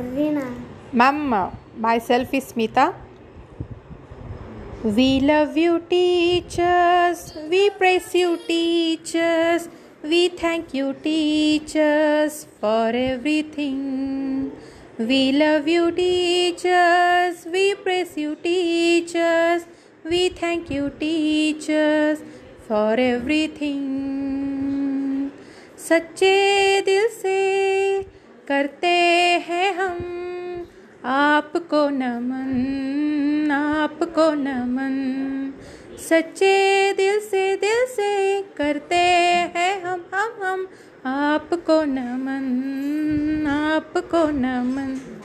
Arvina. Ma'am, myself is Smita. We love you, teachers. We praise you, teachers. We thank you, teachers, for everything. We love you, teachers. We praise you, teachers. We thank you, teachers, for everything. सच्चे दिल से करते हैं हम आपको नमन आपको नमन। सच्चे दिल से दिल से करते हैं हम हम हम। आपको नमन आपको नमन।